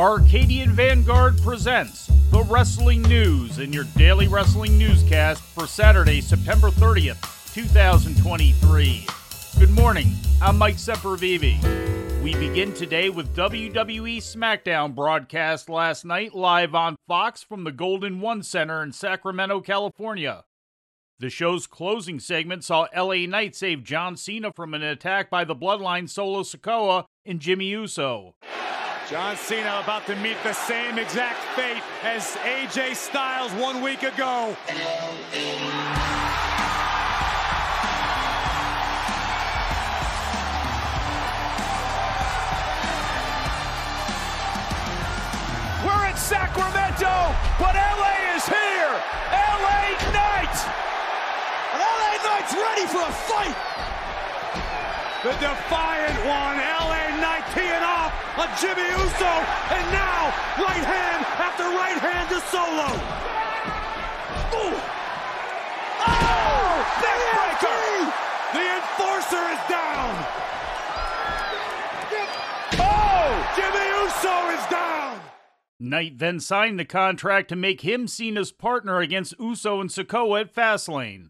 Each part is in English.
Arcadian Vanguard presents the Wrestling News in your daily wrestling newscast for Saturday, September 30th, 2023. Good morning, I'm Mike Sempervive. We begin today with WWE SmackDown broadcast last night live on Fox from the Golden One Center in Sacramento, California. The show's closing segment saw LA Knight save John Cena from an attack by the Bloodline Solo Sikoa and Jimmy Uso. John Cena about to meet the same exact fate as AJ Styles one week ago. We're in Sacramento, but LA is here. LA Knight. And LA Knight's ready for a fight. The defiant one, LA Knight teeing off on Jimmy Uso, and now right hand after right hand to Solo. Ooh. Oh! Neckbreaker! The enforcer is down. Oh! Jimmy Uso is down. Knight then signed the contract to make him Cena's partner against Uso and Sikoa at Fastlane.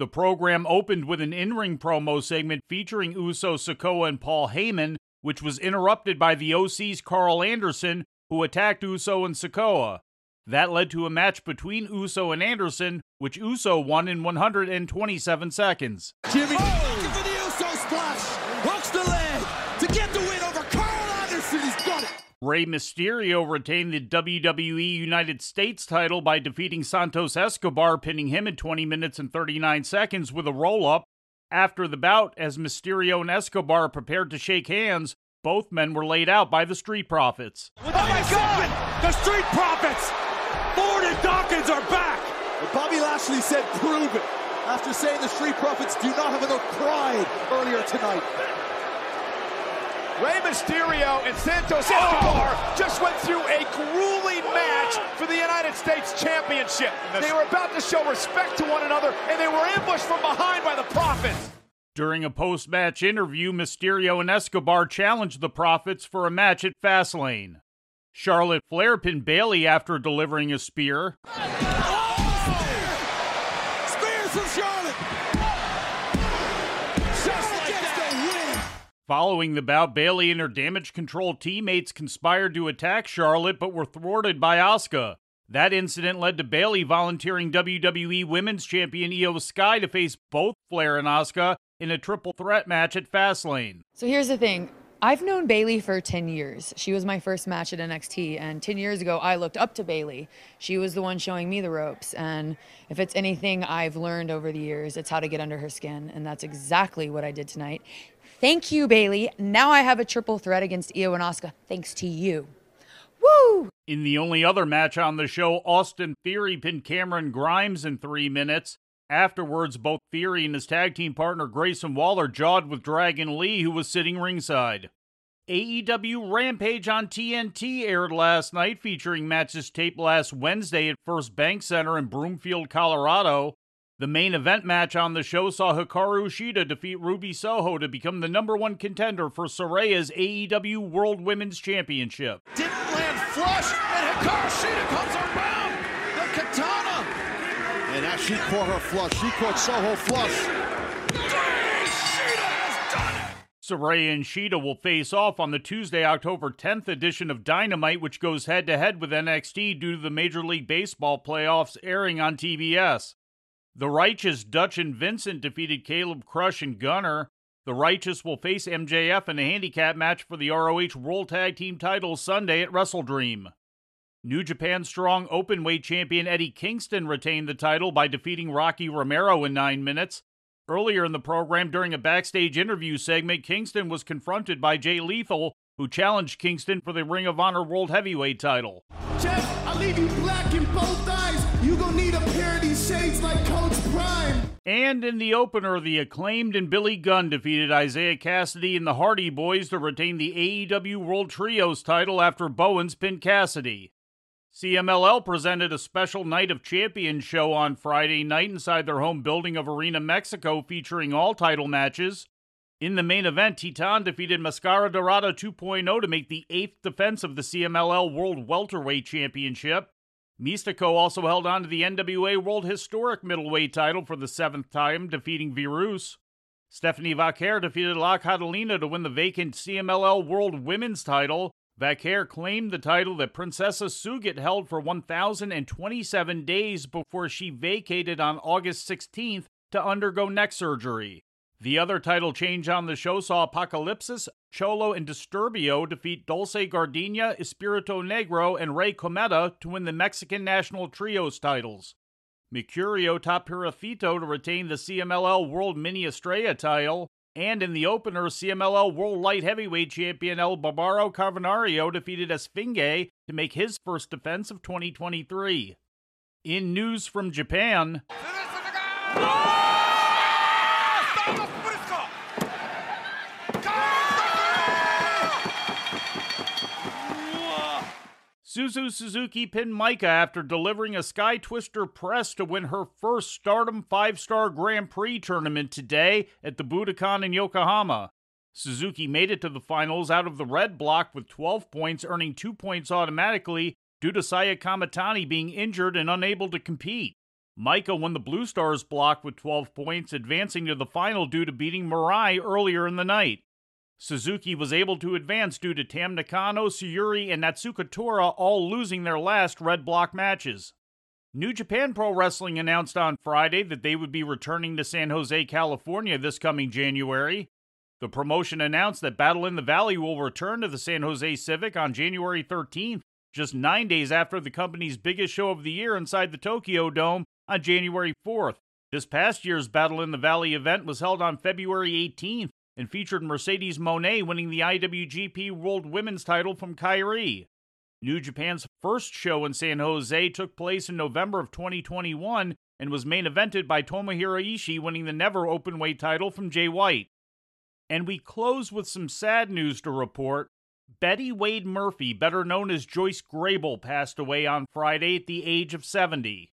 The program opened with an in ring promo segment featuring Uso, Sikoa, and Paul Heyman, which was interrupted by the OC's Carl Anderson, who attacked Uso and Sikoa. That led to a match between Uso and Anderson, which Uso won in 127 seconds. Jimmy oh. for the Uso splash. Rey Mysterio retained the WWE United States title by defeating Santos Escobar, pinning him in 20 minutes and 39 seconds with a roll up. After the bout, as Mysterio and Escobar prepared to shake hands, both men were laid out by the Street Profits. Oh my God! The Street Profits! Ford and Dawkins are back! But Bobby Lashley said, prove it, after saying the Street Profits do not have enough pride earlier tonight. Rey Mysterio and Santos Escobar oh. just went through a grueling match for the United States Championship. They were about to show respect to one another, and they were ambushed from behind by the Profits. During a post match interview, Mysterio and Escobar challenged the Profits for a match at Fastlane. Charlotte Flair pinned Bayley after delivering a spear. Oh, spear! Spears from Charlotte! Following the bout, Bayley and her damage control teammates conspired to attack Charlotte but were thwarted by Asuka. That incident led to Bayley volunteering WWE Women's Champion Iyo Sky to face both Flair and Asuka in a triple threat match at Fastlane. So here's the thing. I've known Bayley for 10 years. She was my first match at NXT, and 10 years ago, I looked up to Bayley. She was the one showing me the ropes. And if it's anything I've learned over the years, it's how to get under her skin. And that's exactly what I did tonight. Thank you, Bayley. Now I have a triple threat against Iyo and Asuka, thanks to you. Woo! In the only other match on the show, Austin Theory pinned Cameron Grimes in three minutes. Afterwards, both Theory and his tag team partner Grayson Waller jawed with Dragon Lee, who was sitting ringside. AEW Rampage on TNT aired last night, featuring matches taped last Wednesday at First Bank Center in Broomfield, Colorado. The main event match on the show saw Hikaru Shida defeat Ruby Soho to become the number one contender for Saraya's AEW World Women's Championship. Didn't land flush, and Hikaru Shida comes around the katana. And as she caught her flush, she caught Soho flush. Saraya and Shida will face off on the Tuesday, October 10th edition of Dynamite, which goes head to head with NXT due to the Major League Baseball playoffs airing on TBS. The Righteous Dutch and Vincent defeated Caleb Crush and Gunner. The Righteous will face MJF in a handicap match for the ROH World Tag Team title Sunday at WrestleDream. New Japan Strong Openweight champion Eddie Kingston retained the title by defeating Rocky Romero in nine minutes. Earlier in the program, during a backstage interview segment, Kingston was confronted by Jay Lethal, who challenged Kingston for the Ring of Honor World Heavyweight title. Jeff, I leave you black in both eyes. And in the opener, the acclaimed and Billy Gunn defeated Isiah Kassidy and the Hardy Boys to retain the AEW World Trios title after Bowens pinned Kassidy. CMLL presented a special Night of Champions show on Friday night inside their home building of Arena Mexico featuring all title matches. In the main event, Titan defeated Mascara Dorada 2.0 to make the eighth defense of the CMLL World Welterweight Championship. Místico also held on to the NWA World Historic Middleweight title for the seventh time, defeating Virus. Stephanie Vaquer defeated La Catalina to win the vacant CMLL World Women's title. Vaquer claimed the title that Princesa Sugehit held for 1,027 days before she vacated on August 16th to undergo neck surgery. The other title change on the show saw Apocalipsis, Cholo, and Disturbio defeat Dulce Gardenia, Espíritu Negro, and Rey Cometa to win the Mexican National Trios titles. Mercurio topped Purafito to retain the CMLL World Mini Estrella title, and in the opener, CMLL World Light Heavyweight Champion El Bárbaro Cavernario defeated Esfinge to make his first defense of 2023. In news from Japan, Suzu Suzuki pinned Maika after delivering a Sky Twister press to win her first Stardom 5 Star Grand Prix tournament today at the Budokan in Yokohama. Suzuki made it to the finals out of the red block with 12 points, earning 2 points automatically due to Saya Kamitani being injured and unable to compete. Maika won the Blue Stars block with 12 points, advancing to the final due to beating Mirai earlier in the night. Suzuki was able to advance due to Tam Nakano, Sayuri, and Natsuko Tora all losing their last red block matches. New Japan Pro Wrestling announced on Friday that they would be returning to San Jose, California this coming January. The promotion announced that Battle in the Valley will return to the San Jose Civic on January 13th, just nine days after the company's biggest show of the year inside the Tokyo Dome on January 4th. This past year's Battle in the Valley event was held on February 18th and featured Mercedes Moné winning the IWGP World Women's title from Kairi. New Japan's first show in San Jose took place in November of 2021 and was main evented by Tomohiro Ishii winning the Never Openweight title from Jay White. And we close with some sad news to report. Betty Wade Murphy, better known as Joyce Grable, passed away on Friday at the age of 70.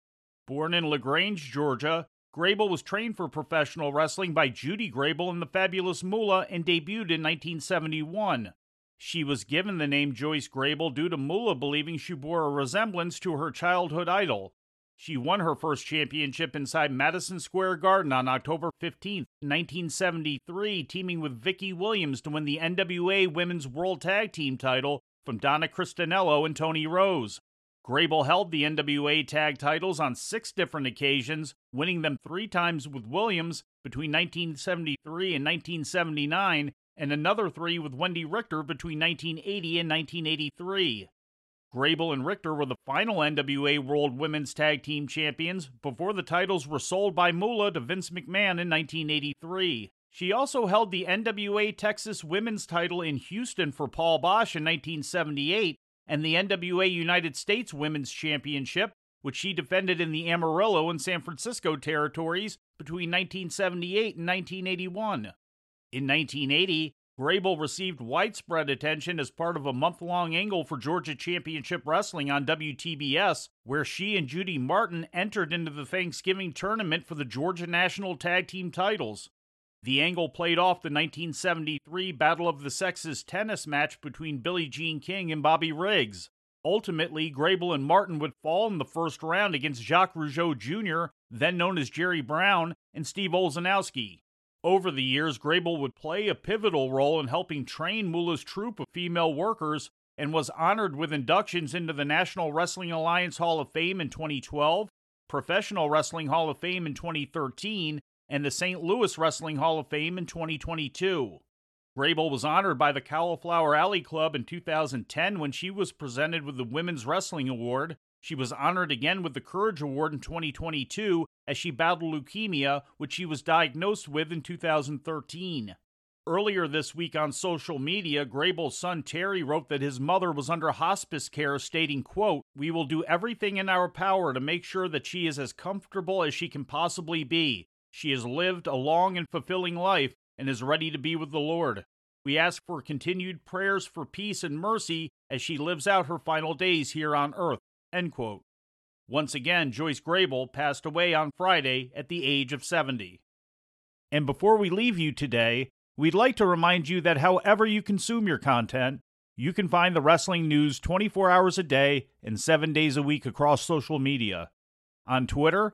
Born in LaGrange, Georgia, Grable was trained for professional wrestling by Judy Grable in the Fabulous Moolah and debuted in 1971. She was given the name Joyce Grable due to Moolah believing she bore a resemblance to her childhood idol. She won her first championship inside Madison Square Garden on October 15, 1973, teaming with Vicki Williams to win the NWA Women's World Tag Team title from Donna Christanello and Toni Rose. Grable held the NWA tag titles on six different occasions, winning them three times with Williams between 1973 and 1979, and another three with Wendy Richter between 1980 and 1983. Grable and Richter were the final NWA World Women's Tag Team Champions before the titles were sold by Moolah to Vince McMahon in 1983. She also held the NWA Texas Women's title in Houston for Paul Boesch in 1978 and the NWA United States Women's Championship, which she defended in the Amarillo and San Francisco territories between 1978 and 1981. In 1980, Grable received widespread attention as part of a month long angle for Georgia Championship Wrestling on WTBS, where she and Judy Martin entered into the Thanksgiving tournament for the Georgia National Tag Team titles. The angle played off the 1973 Battle of the Sexes tennis match between Billie Jean King and Bobby Riggs. Ultimately, Grable and Martin would fall in the first round against Jacques Rougeau Jr., then known as Jerry Brown, and Steve Olsonoski. Over the years, Grable would play a pivotal role in helping train Moolah's troop of female workers and was honored with inductions into the National Wrestling Alliance Hall of Fame in 2012, Professional Wrestling Hall of Fame in 2013, and the St. Louis Wrestling Hall of Fame in 2022. Grable was honored by the Cauliflower Alley Club in 2010 when she was presented with the Women's Wrestling Award. She was honored again with the Courage Award in 2022 as she battled leukemia, which she was diagnosed with in 2013. Earlier this week on social media, Grable's son Terry wrote that his mother was under hospice care, stating, quote, We will do everything in our power to make sure that she is as comfortable as she can possibly be. She has lived a long and fulfilling life and is ready to be with the Lord. We ask for continued prayers for peace and mercy as she lives out her final days here on earth. Once again, Joyce Grable passed away on Friday at the age of 70. And before we leave you today, we'd like to remind you that however you consume your content, you can find the wrestling news 24 hours a day and 7 days a week across social media. On Twitter,